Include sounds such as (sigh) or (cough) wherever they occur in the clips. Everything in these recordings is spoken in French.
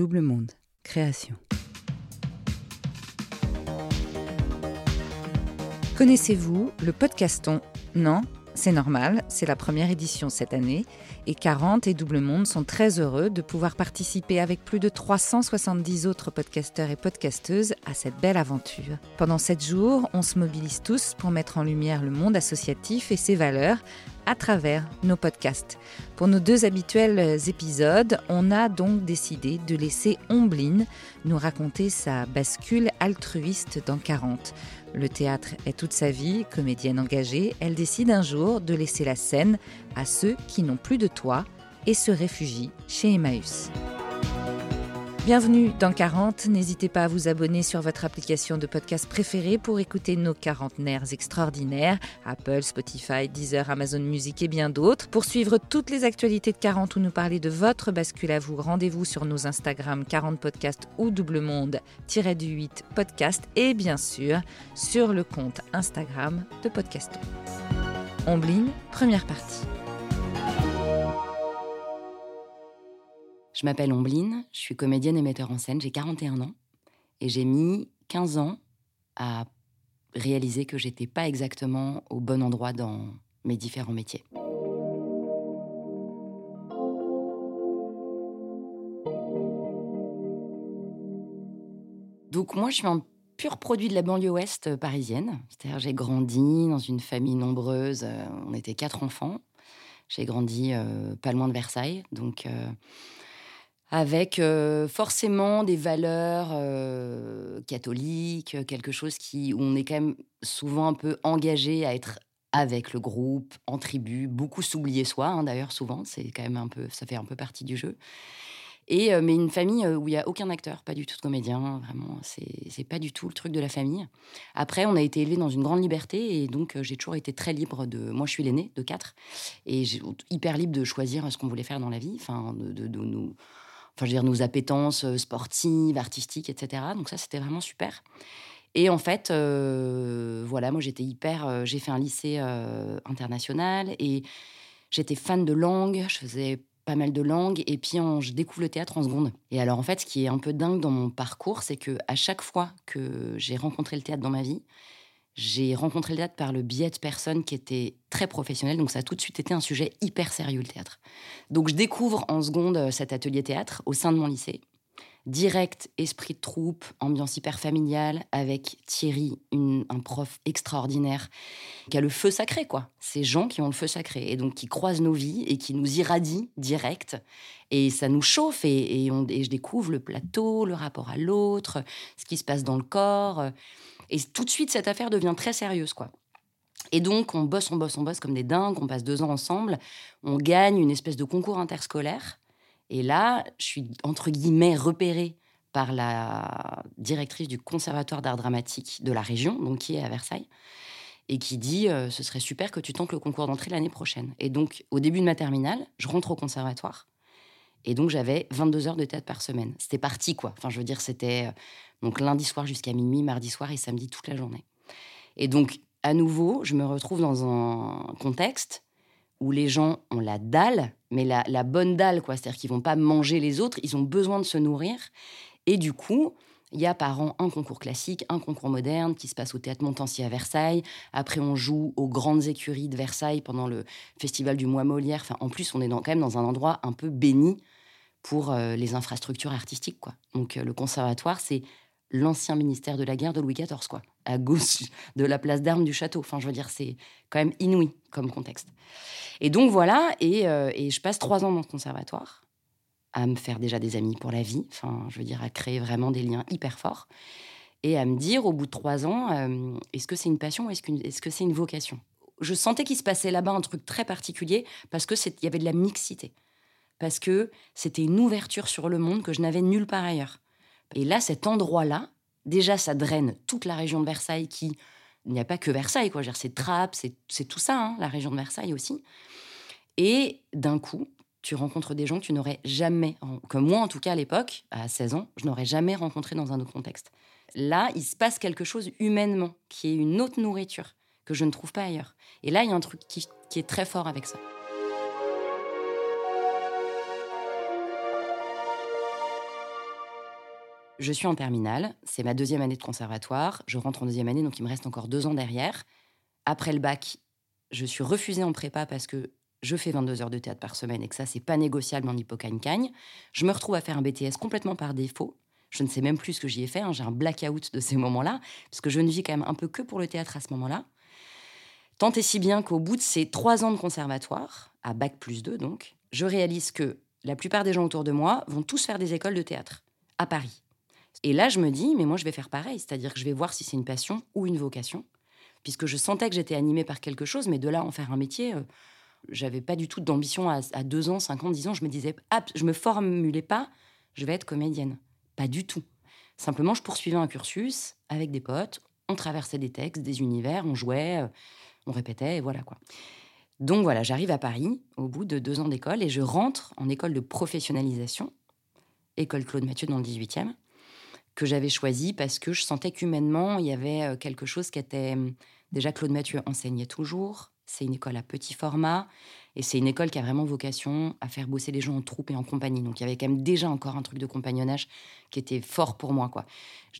Double Monde, création. Connaissez-vous le podcaston? Non? C'est normal, c'est la première édition cette année et 40 et Double Monde sont très heureux de pouvoir participer avec plus de 370 autres podcasteurs et podcasteuses à cette belle aventure. Pendant 7 jours, on se mobilise tous pour mettre en lumière le monde associatif et ses valeurs à travers nos podcasts. Pour nos deux habituels épisodes, on a donc décidé de laisser Ombline nous raconter sa bascule altruiste dans 40. Le théâtre est toute sa vie, comédienne engagée, elle décide un jour de laisser la scène à ceux qui n'ont plus de toit et se réfugient chez Emmaüs. Bienvenue dans 40. N'hésitez pas à vous abonner sur votre application de podcast préférée pour écouter nos quarantenaires extraordinaires, Apple, Spotify, Deezer, Amazon Music et bien d'autres. Pour suivre toutes les actualités de 40 ou nous parler de votre bascule à vous, rendez-vous sur nos Instagram 40 podcast ou double monde-du 8 podcast et bien sûr sur le compte Instagram de Podcaston. Ombline, première partie. Je m'appelle Ombline, je suis comédienne et metteur en scène, j'ai 41 ans et j'ai mis 15 ans à réaliser que j'étais pas exactement au bon endroit dans mes différents métiers. Donc moi, je suis un pur produit de la banlieue ouest parisienne. C'est-à-dire, j'ai grandi dans une famille nombreuse. Euh, on était quatre enfants. J'ai grandi euh, pas loin de Versailles, donc euh, avec euh, forcément des valeurs euh, catholiques, quelque chose qui, où on est quand même souvent un peu engagé à être avec le groupe, en tribu, beaucoup s'oublier soi, hein, d'ailleurs, souvent, c'est quand même un peu, ça fait un peu partie du jeu. Et, euh, mais une famille où il n'y a aucun acteur, pas du tout de comédien, vraiment, c'est pas du tout le truc de la famille. Après, on a été élevé dans une grande liberté et donc j'ai toujours été très libre de. Moi, je suis l'aîné de quatre et hyper libre de choisir ce qu'on voulait faire dans la vie, enfin, de nous enfin, je veux dire, nos appétences euh, sportives, artistiques, etc. Donc ça, c'était vraiment super. Et en fait, euh, voilà, moi j'étais hyper. Euh, j'ai fait un lycée international et j'étais fan de langue. Je faisais pas mal de langues et puis je découvre le théâtre en seconde. Et alors en fait, ce qui est un peu dingue dans mon parcours, c'est que à chaque fois que j'ai rencontré le théâtre dans ma vie, j'ai rencontré le théâtre par le biais de personnes qui étaient très professionnelles, donc ça a tout de suite été un sujet hyper sérieux, le théâtre. Donc je découvre en seconde euh, cet atelier théâtre au sein de mon lycée. Direct, esprit de troupe, ambiance hyper familiale, avec Thierry, un prof extraordinaire, qui a le feu sacré, quoi. Ces gens qui ont le feu sacré, et donc qui croisent nos vies et qui nous irradient direct. Et ça nous chauffe, et, je découvre le plateau, le rapport à l'autre, ce qui se passe dans le corps. Et tout de suite, cette affaire devient très sérieuse, quoi. Et donc, on bosse, on bosse, on bosse comme des dingues, on passe deux ans ensemble, on gagne une espèce de concours interscolaire. Et là, je suis, entre guillemets, repérée par la directrice du conservatoire d'art dramatique de la région, donc qui est à Versailles, et qui dit euh, ce serait super que tu tentes le concours d'entrée l'année prochaine. Et donc, au début de ma terminale, je rentre au conservatoire. Et donc, j'avais 22 heures de théâtre par semaine. C'était parti, quoi. Enfin, je veux dire, c'était euh, donc lundi soir jusqu'à minuit, mardi soir et samedi toute la journée. Et donc, à nouveau, je me retrouve dans un contexte où les gens ont la dalle, mais la, la bonne dalle, quoi. C'est-à-dire qu'ils vont pas manger les autres, ils ont besoin de se nourrir. Et du coup, il y a par an un concours classique, un concours moderne qui se passe au Théâtre Montancy à Versailles. Après, on joue aux grandes écuries de Versailles pendant le festival du mois Molière. Enfin, en plus, on est quand même dans un endroit un peu béni pour euh, les infrastructures artistiques. Quoi. Donc, euh, le conservatoire, c'est l'ancien ministère de la guerre de Louis XIV, quoi, à gauche de la place d'armes du château. Enfin, je veux dire, c'est quand même inouï comme contexte. Et donc voilà, et, euh, et, je passe trois ans dans ce conservatoire à me faire déjà des amis pour la vie. Enfin, je veux dire, à créer vraiment des liens hyper forts et à me dire au bout de trois ans, euh, est-ce que c'est une passion ou est-ce que c'est une vocation? Je sentais qu'il se passait là-bas un truc très particulier parce que il y avait de la mixité, parce que c'était une ouverture sur le monde que je n'avais nulle part ailleurs. Et là, cet endroit-là, déjà, ça draine toute la région de Versailles qui. Il n'y a pas que Versailles, quoi. C'est Trappes, c'est tout ça, hein, la région de Versailles aussi. Et d'un coup, tu rencontres des gens que tu n'aurais jamais, comme moi en tout cas à l'époque, à 16 ans, je n'aurais jamais rencontré dans un autre contexte. Là, il se passe quelque chose humainement, qui est une autre nourriture que je ne trouve pas ailleurs. Et là, il y a un truc qui est très fort avec ça. Je suis en terminale, c'est ma deuxième année de conservatoire. Je rentre en deuxième année, donc il me reste encore deux ans derrière. Après le bac, je suis refusée en prépa parce que je fais 22 heures de théâtre par semaine et que ça, c'est pas négociable en hippocagne-cagne. Je me retrouve à faire un BTS complètement par défaut. Je ne sais même plus ce que j'y ai fait. Hein. J'ai un blackout de ces moments-là, parce que je ne vis quand même un peu que pour le théâtre à ce moment-là. Tant et si bien qu'au bout de ces trois ans de conservatoire, à bac plus 2 donc, je réalise que la plupart des gens autour de moi vont tous faire des écoles de théâtre à Paris. Et là, je me dis, mais moi, je vais faire pareil, c'est-à-dire que je vais voir si c'est une passion ou une vocation, puisque je sentais que j'étais animée par quelque chose, mais de là en faire un métier, euh, j'avais pas du tout d'ambition à, deux ans, cinq ans, dix ans. Je me disais, ah, je me formulais pas, je vais être comédienne. Pas du tout. Simplement, je poursuivais un cursus avec des potes, on traversait des textes, des univers, on jouait, euh, on répétait, et voilà quoi. Donc voilà, j'arrive à Paris au bout de deux ans d'école et je rentre en école de professionnalisation, école Claude Mathieu dans le 18e, que j'avais choisi parce que je sentais qu'humainement, il y avait euh, quelque chose qui était. Hum, déjà, Claude Mathieu enseignait toujours. C'est une école à petit format et c'est une école qui a vraiment vocation à faire bosser les gens en troupe et en compagnie. Donc il y avait quand même déjà encore un truc de compagnonnage qui était fort pour moi. quoi.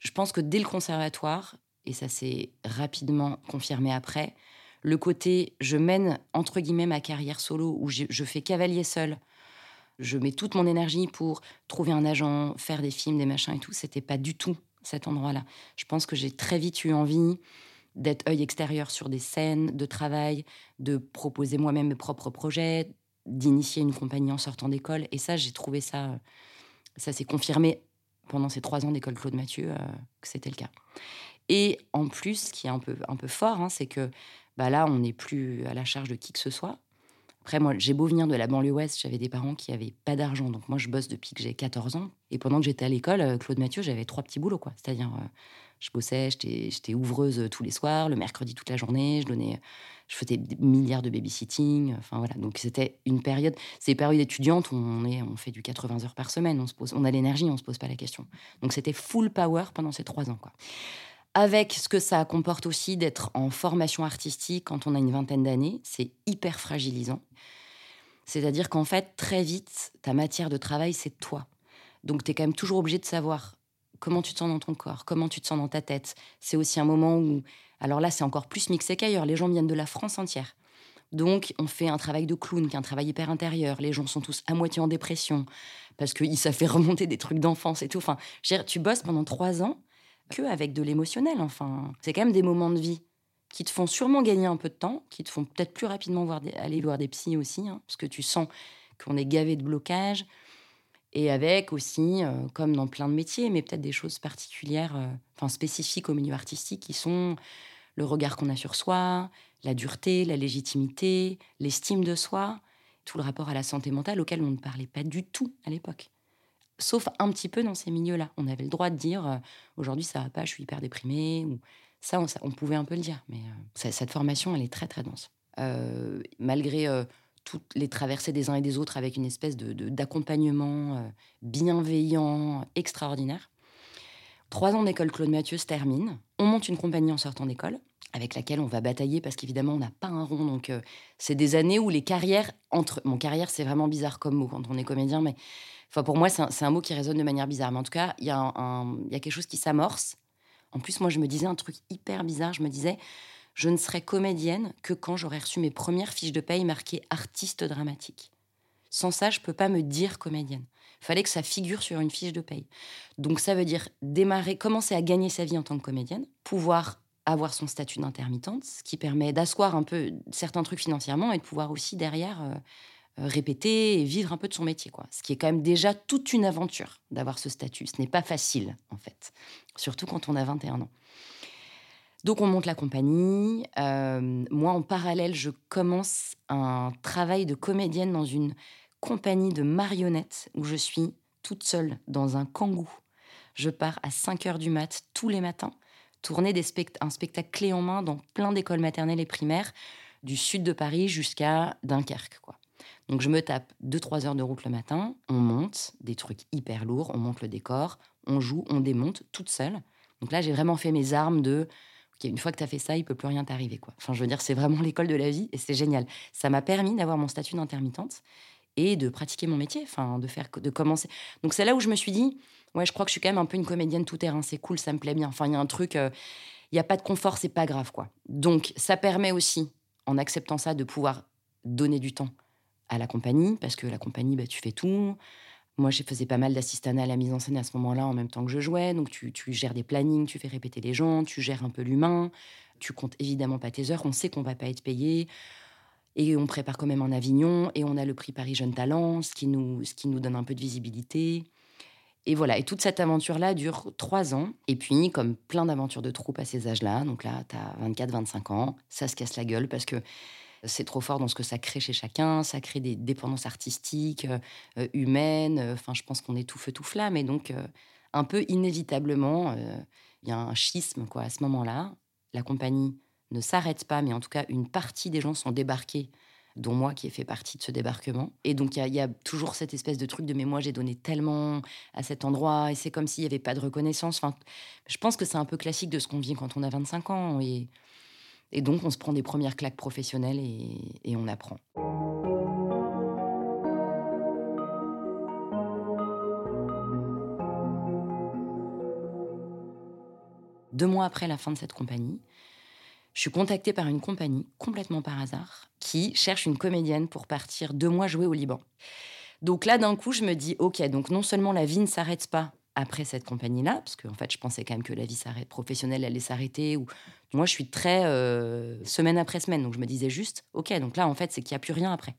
Je pense que dès le conservatoire, et ça s'est rapidement confirmé après, le côté je mène entre guillemets ma carrière solo où je, fais cavalier seul. Je mets toute mon énergie pour trouver un agent, faire des films, des machins et tout. C'était pas du tout cet endroit-là. Je pense que j'ai très vite eu envie d'être œil extérieur sur des scènes de travail, de proposer moi-même mes propres projets, d'initier une compagnie en sortant d'école. Et ça, j'ai trouvé ça, ça s'est confirmé pendant ces trois ans d'école Claude Mathieu euh, que c'était le cas. Et en plus, ce qui est un peu, un peu fort, hein, c'est que bah là, on n'est plus à la charge de qui que ce soit. Après, moi, j'ai beau venir de la banlieue ouest, j'avais des parents qui avaient pas d'argent. Donc, moi, je bosse depuis que j'ai 14 ans. Et pendant que j'étais à l'école, euh, Claude Mathieu, j'avais trois petits boulots, quoi. C'est-à-dire, euh, je bossais, j'étais ouvreuse tous les soirs, le mercredi toute la journée, je donnais, je faisais des milliards de babysitting. Enfin, voilà. Donc, c'était une période, c'est une période étudiante où on, est, on fait du 80 heures par semaine. On, se pose, on a l'énergie, on se pose pas la question. Donc, c'était full power pendant ces trois ans, quoi avec ce que ça comporte aussi d'être en formation artistique quand on a une vingtaine d'années, c'est hyper fragilisant. C'est-à-dire qu'en fait, très vite, ta matière de travail, c'est toi. Donc, tu es quand même toujours obligé de savoir comment tu te sens dans ton corps, comment tu te sens dans ta tête. C'est aussi un moment où, alors là, c'est encore plus mixé qu'ailleurs. Les gens viennent de la France entière. Donc, on fait un travail de clown, qui est un travail hyper intérieur. Les gens sont tous à moitié en dépression parce que ça fait (laughs) remonter des trucs d'enfance et tout. Enfin, tu bosses pendant trois ans que avec de l'émotionnel. Enfin, c'est quand même des moments de vie qui te font sûrement gagner un peu de temps, qui te font peut-être plus rapidement aller voir des psys aussi, hein, parce que tu sens qu'on est gavé de blocages. Et avec aussi, euh, comme dans plein de métiers, mais peut-être des choses particulières, euh, enfin spécifiques au milieu artistique, qui sont le regard qu'on a sur soi, la dureté, la légitimité, l'estime de soi, tout le rapport à la santé mentale auquel on ne parlait pas du tout à l'époque sauf un petit peu dans ces milieux-là. On avait le droit de dire euh, aujourd'hui ça va pas, je suis hyper déprimée. Ou ça, on, pouvait un peu le dire, mais cette formation, elle est très très dense. Malgré toutes les traversées des uns et des autres, avec une espèce de d'accompagnement bienveillant, extraordinaire. Trois ans d'école Claude Mathieu se terminent. On monte une compagnie en sortant d'école avec laquelle on va batailler parce qu'évidemment on n'a pas un rond donc c'est des années où les carrières entre mon carrière c'est vraiment bizarre comme mot quand on est comédien mais Enfin, pour moi, c'est un, mot qui résonne de manière bizarre. Mais en tout cas, il y, a quelque chose qui s'amorce. En plus, moi, je me disais un truc hyper bizarre. Je me disais, je ne serais comédienne que quand j'aurais reçu mes premières fiches de paye marquées artiste dramatique. Sans ça, je peux pas me dire comédienne. Il fallait que ça figure sur une fiche de paye. Donc ça veut dire démarrer, commencer à gagner sa vie en tant que comédienne, pouvoir avoir son statut d'intermittente, ce qui permet d'asseoir un peu certains trucs financièrement et de pouvoir aussi derrière euh, euh, répéter et vivre un peu de son métier. Quoi. Ce qui est quand même déjà toute une aventure d'avoir ce statut. Ce n'est pas facile, en fait, surtout quand on a 21 ans. Donc on monte la compagnie. Euh, moi, en parallèle, je commence un travail de comédienne dans une compagnie de marionnettes où je suis toute seule dans un kangou. Je pars à 5 heures du mat tous les matins, tourner des un spectacle clé en main dans plein d'écoles maternelles et primaires, du sud de Paris jusqu'à Dunkerque. Quoi. Donc je me tape 2-3 heures de route le matin, on monte des trucs hyper lourds, on monte le décor, on joue, on démonte toute seule. Donc là, j'ai vraiment fait mes armes de une fois que tu as fait ça, il peut plus rien t'arriver quoi. Enfin, je veux dire, c'est vraiment (laughs) l'école de la vie et c'est génial. Ça m'a permis d'avoir mon statut d'intermittente et de pratiquer mon métier, enfin de faire de commencer. Donc c'est là où je me suis dit Ouais, je crois que je suis quand même un peu une comédienne tout terrain. C'est cool, ça me plaît bien. Enfin, il y a un truc, il n'y a pas de confort, c'est pas grave, quoi. Donc, ça permet aussi, en acceptant ça, de pouvoir donner du temps à la compagnie, parce que la compagnie, bah, tu fais tout. Moi, je faisais pas mal d'assistanat à la mise en scène à ce moment-là, en même temps que je jouais. Donc, tu, tu, gères des plannings, tu fais répéter les gens, tu gères un peu l'humain. Tu comptes évidemment pas tes heures. On sait qu'on va pas être payé. Et on prépare quand même en Avignon. Et on a le prix Paris Jeune Talent, ce qui nous, ce qui nous donne un peu de visibilité. Et voilà, et toute cette aventure-là dure trois ans. Et puis, comme plein d'aventures de troupe à ces âges-là, donc là, tu as 24-25 ans, ça se casse la gueule parce que c'est trop fort dans ce que ça crée chez chacun, ça crée des dépendances artistiques, euh, humaines. Enfin, je pense qu'on est tout feu, tout flamme. Et donc, euh, un peu inévitablement, euh, il y a un schisme quoi, à ce moment-là. La compagnie ne s'arrête pas, mais en tout cas, une partie des gens sont débarqués dont moi qui ai fait partie de ce débarquement. Et donc il y, a toujours cette espèce de truc de mais moi j'ai donné tellement à cet endroit et c'est comme s'il n'y avait pas de reconnaissance. Enfin, je pense que c'est un peu classique de ce qu'on vit quand on a 25 ans. Et, et donc on se prend des premières claques professionnelles et, on apprend. Deux mois après la fin de cette compagnie, je suis contactée par une compagnie, complètement par hasard, qui cherche une comédienne pour partir deux mois jouer au Liban. Donc là, d'un coup, je me dis, OK, donc non seulement la vie ne s'arrête pas après cette compagnie-là, parce qu'en en fait, je pensais quand même que la vie professionnelle allait s'arrêter. Ou moi, je suis très euh, semaine après semaine, donc je me disais juste, OK, donc là, en fait, c'est qu'il n'y a plus rien après.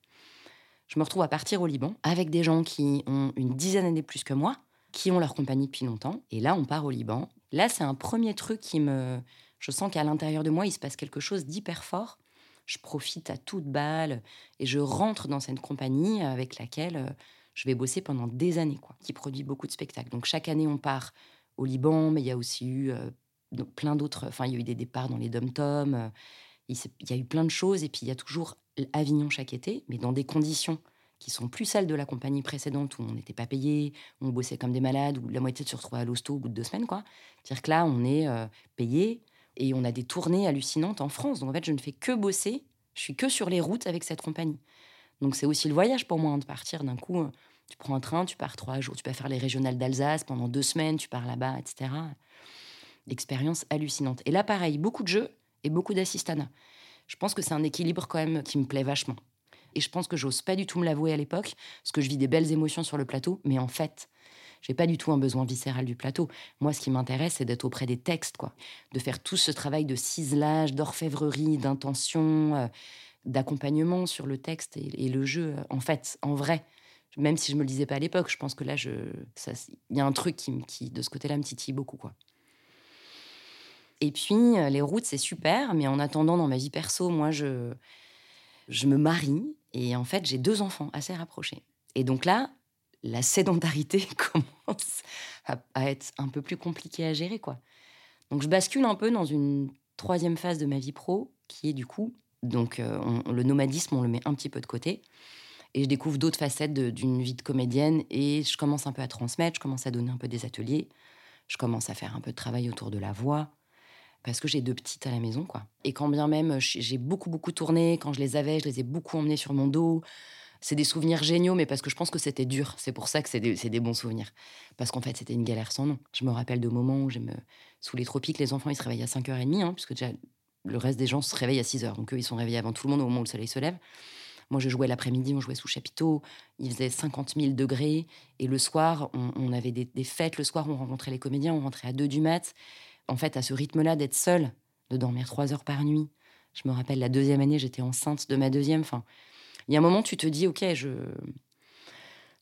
Je me retrouve à partir au Liban avec des gens qui ont une dizaine d'années plus que moi, qui ont leur compagnie depuis longtemps. Et là, on part au Liban. Là, c'est un premier truc qui me, je sens qu'à l'intérieur de moi, il se passe quelque chose d'hyper fort. Je profite à toute balle et je rentre dans cette compagnie avec laquelle euh, je vais bosser pendant des années, quoi, qui produit beaucoup de spectacles. Donc chaque année, on part au Liban, mais il y a aussi eu euh, plein d'autres. Enfin, il y a eu des départs dans les dom-toms. Euh, il, y a eu plein de choses. Et puis, il y a toujours Avignon chaque été, mais dans des conditions qui sont plus celles de la compagnie précédente où on n'était pas payé, on bossait comme des malades, où la moitié se retrouvait à l'hosto au bout de deux semaines. quoi. C'est-à-dire que là, on est payé, et on a des tournées hallucinantes en France. Donc en fait, je ne fais que bosser. Je suis que sur les routes avec cette compagnie. Donc c'est aussi le voyage pour moi, hein, de partir d'un coup. Euh, tu prends un train, tu pars trois jours, tu peux faire les régionales d'Alsace pendant deux semaines, tu pars là-bas, etc. Expérience hallucinante. Et là, pareil, beaucoup de jeux et beaucoup d'assistanat. Je pense que c'est un équilibre quand même qui me plaît vachement. Et je pense que j'ose pas du tout me l'avouer à l'époque, parce que je vis des belles émotions sur le plateau, mais en fait, j'ai pas du tout un besoin viscéral du plateau. Moi, ce qui m'intéresse, c'est d'être auprès des textes, quoi. De faire tout ce travail de ciselage, d'orfèvrerie, d'intention, euh, d'accompagnement sur le texte et, le jeu. En fait, en vrai, même si je me le disais pas à l'époque, je pense que là, il y a un truc qui, de ce côté-là, me titille beaucoup, quoi. Et puis, euh, les routes, c'est super, mais en attendant, dans ma vie perso, moi, je, je me marie et en fait, j'ai deux enfants assez rapprochés. Et donc là, la sédentarité (laughs) commence à, être un peu plus compliquée à gérer, quoi. Donc je bascule un peu dans une troisième phase de ma vie pro, qui est du coup, donc euh, le nomadisme, on le met un petit peu de côté, et je découvre d'autres facettes d'une vie de comédienne, et je commence un peu à transmettre, je commence à donner un peu des ateliers, je commence à faire un peu de travail autour de la voix, parce que j'ai deux petites à la maison, quoi. Et quand bien même j'ai beaucoup, beaucoup tourné, quand je les avais, je les ai beaucoup emmenées sur mon dos, c'est des souvenirs géniaux, mais parce que je pense que c'était dur. C'est pour ça que c'est des, bons souvenirs. Parce qu'en fait, c'était une galère sans nom. Je me rappelle de moments où, me... sous les tropiques, les enfants, ils se réveillent à 5h30, hein, puisque déjà, le reste des gens se réveillent à 6h. Donc eux, ils sont réveillés avant tout le monde au moment où le soleil se lève. Moi, je jouais l'après-midi, on jouait sous chapiteau. Il faisait 50 000 degrés. Et le soir, on, avait des, des, fêtes. Le soir, on rencontrait les comédiens, on rentrait à 2 du mat. En fait, à ce rythme-là, d'être seule, de dormir 3 heures par nuit. Je me rappelle la deuxième année, j'étais enceinte de ma deuxième. Enfin, il y a un moment, tu te dis, OK, je.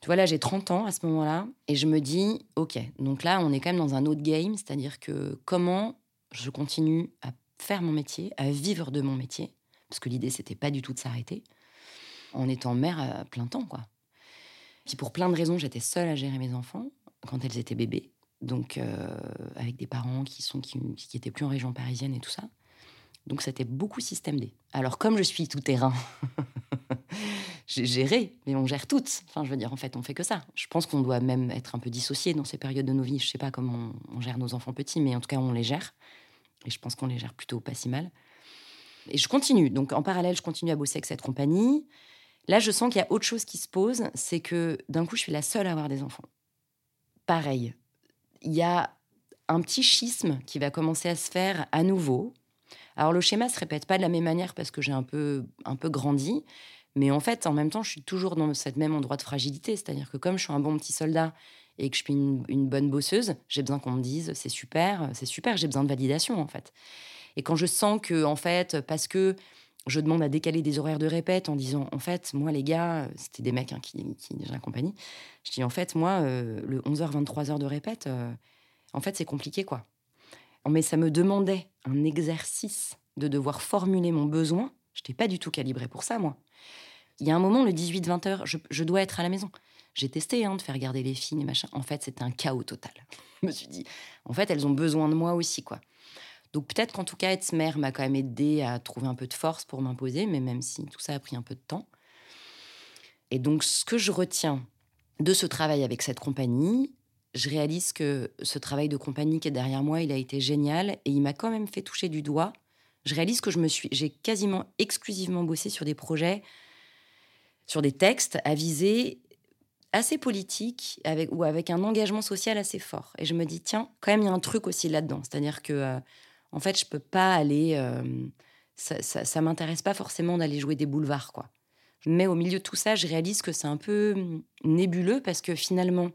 Tu vois, là, j'ai 30 ans à ce moment-là, et je me dis, OK, donc là, on est quand même dans un autre game, c'est-à-dire que comment je continue à faire mon métier, à vivre de mon métier, parce que l'idée, c'était pas du tout de s'arrêter, en étant mère à plein temps, quoi. Puis pour plein de raisons, j'étais seule à gérer mes enfants quand elles étaient bébés, donc euh, avec des parents qui sont qui, qui étaient plus en région parisienne et tout ça. Donc c'était beaucoup système D. Alors comme je suis tout terrain, (laughs) j'ai géré, mais on gère toutes. Enfin, je veux dire, en fait, on fait que ça. Je pense qu'on doit même être un peu dissocié dans ces périodes de nos vies. Je sais pas comment on, gère nos enfants petits, mais en tout cas, on les gère. Et je pense qu'on les gère plutôt pas si mal. Et je continue. Donc en parallèle, je continue à bosser avec cette compagnie. Là, je sens qu'il y a autre chose qui se pose, c'est que d'un coup, je suis la seule à avoir des enfants. Pareil, il y a un petit schisme qui va commencer à se faire à nouveau. Alors le schéma se répète pas de la même manière parce que j'ai un peu, un peu grandi, mais en fait, en même temps, je suis toujours dans cette même endroit de fragilité. C'est-à-dire que comme je suis un bon petit soldat et que je suis une, bonne bosseuse, j'ai besoin qu'on me dise c'est super, c'est super, j'ai besoin de validation en fait. Et quand je sens que, en fait, parce que je demande à décaler des horaires de répète en disant en fait, moi les gars, c'était des mecs hein, qui, qui déjà compagnie, je dis en fait, moi, euh, le 11h, 23h de répète, euh, en fait, c'est compliqué quoi. Mais ça me demandait un exercice de devoir formuler mon besoin. Je n'étais pas du tout calibrée pour ça, moi. Il y a un moment, le 18-20 heures, je, dois être à la maison. J'ai testé hein, de faire garder les filles et machin. En fait, c'était un chaos total. (laughs) je me suis dit, en fait, elles ont besoin de moi aussi, quoi. Donc peut-être qu'en tout cas, être mère m'a quand même aidé à trouver un peu de force pour m'imposer, mais même si tout ça a pris un peu de temps. Et donc, ce que je retiens de ce travail avec cette compagnie, je réalise que ce travail de compagnie qui est derrière moi, il a été génial et il m'a quand même fait toucher du doigt. Je réalise que je me suis, j'ai quasiment exclusivement bossé sur des projets sur des textes à assez politique avec, ou avec un engagement social assez fort. Et je me dis, tiens, quand même, il y a un truc aussi là-dedans. C'est-à-dire que, euh, en fait, je peux pas aller. Euh, ça, ça, m'intéresse pas forcément d'aller jouer des boulevards, quoi. Mais au milieu de tout ça, je réalise que c'est un peu hum, nébuleux parce que finalement,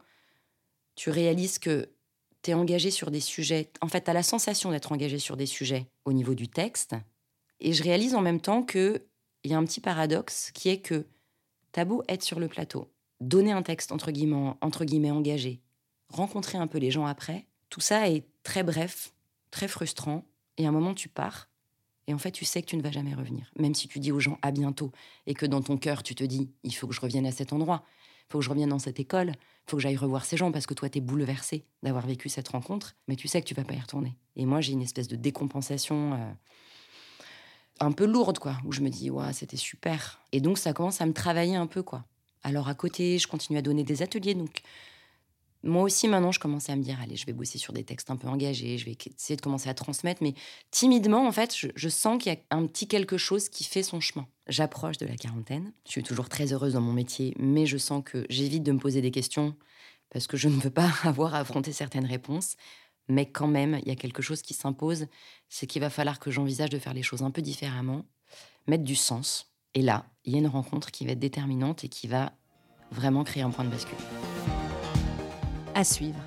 tu réalises que tu es engagé sur des sujets. En fait, tu as la sensation d'être engagé sur des sujets au niveau du texte. Et je réalise en même temps qu'il y a un petit paradoxe qui est que T'as beau être sur le plateau, donner un texte entre guillemets, engagé, rencontrer un peu les gens après, tout ça est très bref, très frustrant, et à un moment tu pars, et en fait tu sais que tu ne vas jamais revenir, même si tu dis aux gens à bientôt, et que dans ton cœur tu te dis il faut que je revienne à cet endroit, il faut que je revienne dans cette école, il faut que j'aille revoir ces gens parce que toi t'es bouleversé d'avoir vécu cette rencontre, mais tu sais que tu vas pas y retourner. Et moi j'ai une espèce de décompensation. Euh, un peu lourde, quoi, où je me dis, ouais, c'était super. Et donc, ça commence à me travailler un peu, quoi. Alors, à côté, je continue à donner des ateliers. Donc, moi aussi, maintenant, je commence à me dire, allez, je vais bosser sur des textes un peu engagés, je vais essayer de commencer à transmettre. Mais timidement, en fait, je, sens qu'il y a un petit quelque chose qui fait son chemin. J'approche de la quarantaine. Je suis toujours très heureuse dans mon métier, mais je sens que j'évite de me poser des questions parce que je ne veux pas (laughs) avoir à affronter certaines réponses. Mais quand même, il y a quelque chose qui s'impose, c'est qu'il va falloir que j'envisage de faire les choses un peu différemment, mettre du sens. Et là, il y a une rencontre qui va être déterminante et qui va vraiment créer un point de bascule. À suivre.